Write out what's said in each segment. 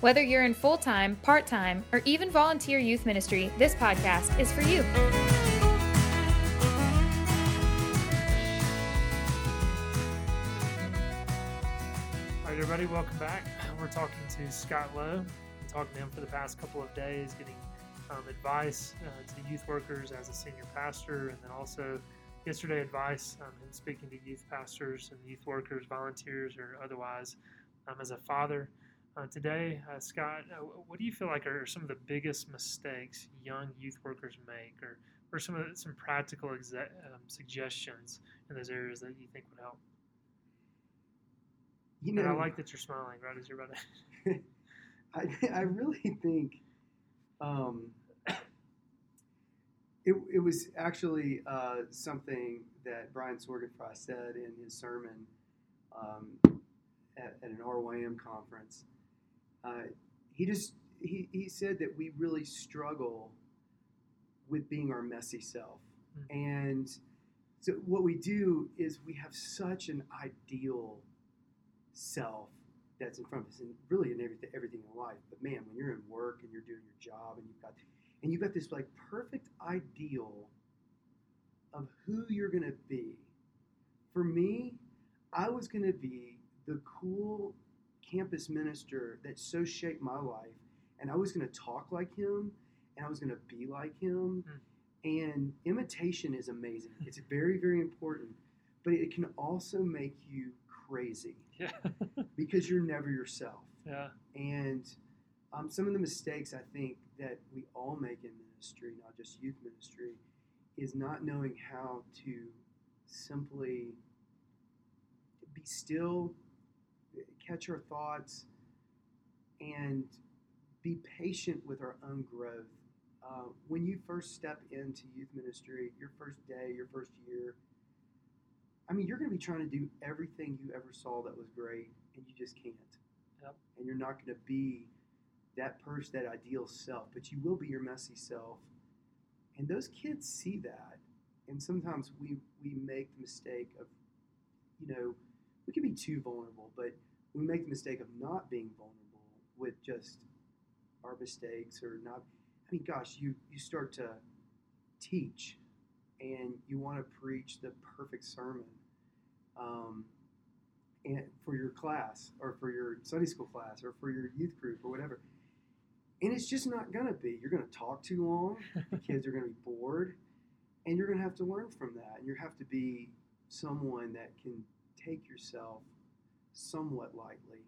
Whether you're in full time, part time, or even volunteer youth ministry, this podcast is for you. All right, everybody, welcome back. We're talking to Scott Lowe. Been talking to him for the past couple of days, getting um, advice uh, to youth workers as a senior pastor, and then also yesterday advice um, in speaking to youth pastors and youth workers, volunteers, or otherwise um, as a father. Uh, today, uh, Scott, uh, what do you feel like are some of the biggest mistakes young youth workers make, or, or some of the, some practical exa- um, suggestions in those areas that you think would help? You and know, I like that you're smiling right as you're about to. I, I really think um, it, it was actually uh, something that Brian Sorgenfrey said in his sermon um, at, at, an RYM conference. Uh, he just he, he said that we really struggle with being our messy self, Mm. and so what we do is we have such an ideal self that's in front of us and really in everything everything in life. But man, when you're in work and you're doing your job and you've got and you've got this like perfect ideal of who you're gonna be. For me, I was gonna be the cool campus minister that so shaped my life, and I was gonna talk like him, and I was gonna be like him. And imitation is amazing. It's very, very important, but it can also make you crazy Yeah. because you're never yourself. yeah. And um, some of the mistakes I think that we all make in ministry, not just youth ministry, is not knowing how to simply be still, catch our thoughts, and be patient with our own growth. Uh, when you first step into youth ministry, your first day, your first year, I mean, you're going to be trying to do everything you ever saw that was great, and you just can't. Yep. And you're not going to be that person, that ideal self, but you will be your messy self. And those kids see that. And sometimes we, we make the mistake of, you know, we can be too vulnerable, but we make the mistake of not being vulnerable with just our mistakes or not. I mean, gosh, you, you start to teach and you want to preach the perfect sermon um, and for your class or for your Sunday school class or for your youth group or whatever. And it's just not going to be. You're going to talk too long. the kids are going to be bored. And you're going to have to learn from that. And you have to be someone that can take yourself somewhat lightly,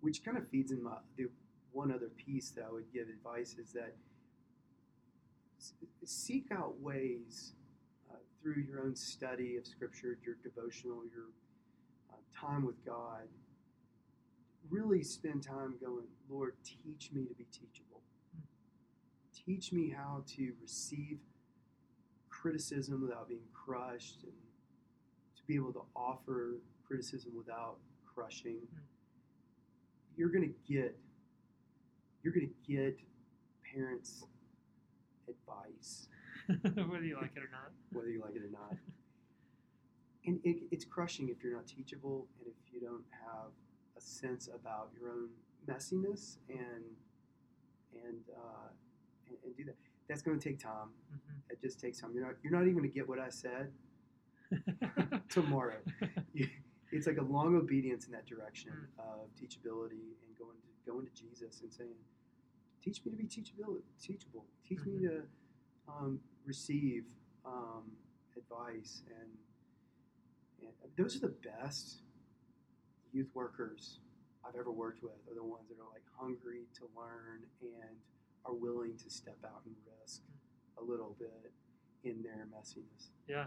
which kind of feeds in my the one other piece that I would give advice is that seek out ways uh, through your own study of Scripture, your devotional, your uh, time with God. Really spend time going, Lord, teach me to be teachable. Teach me how to receive criticism without being crushed and be able to offer criticism without crushing. You're going to get you're going to get parents advice Whether you like it or not. whether you like it or not. And it, it's crushing if you're not teachable and if you don't have a sense about your own messiness and and uh, and, and do that. That's going to take time. Mhm. It just takes time. You're not you're not even going to get what I said tomorrow. It's like a long obedience in that direction of teachability and going to going to Jesus and saying, "Teach me to be teachable. Teachable. Teach me to um, receive um, advice." And, and those are the best youth workers I've ever worked with. Are the ones that are like hungry to learn and are willing to step out and risk a little bit in their messiness. Yeah,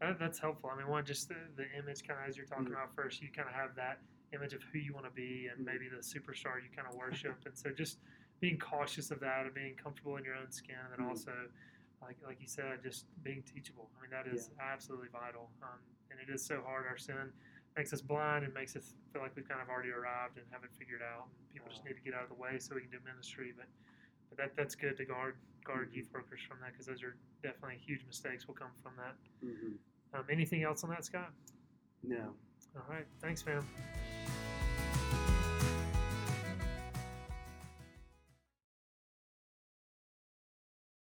that, that's helpful. I mean, one, just the, the image kind of as you're talking Mhm. about first, you kind of have that image of who you want to be and Mhm. maybe the superstar you kind of worship. and so just being cautious of that and being comfortable in your own skin, and then Mhm. also, like like you said, just being teachable. I mean, that is absolutely vital, um, and it is so hard. Our sin makes us blind and makes us feel like we've kind of already arrived and have it figured out. And people just need to get out of the way so we can do ministry. But that that's good to guard guard Mhm. youth workers from that because those are definitely huge mistakes will come from that. hmm Um, anything else on that, Scott? No. All right, thanks, fam.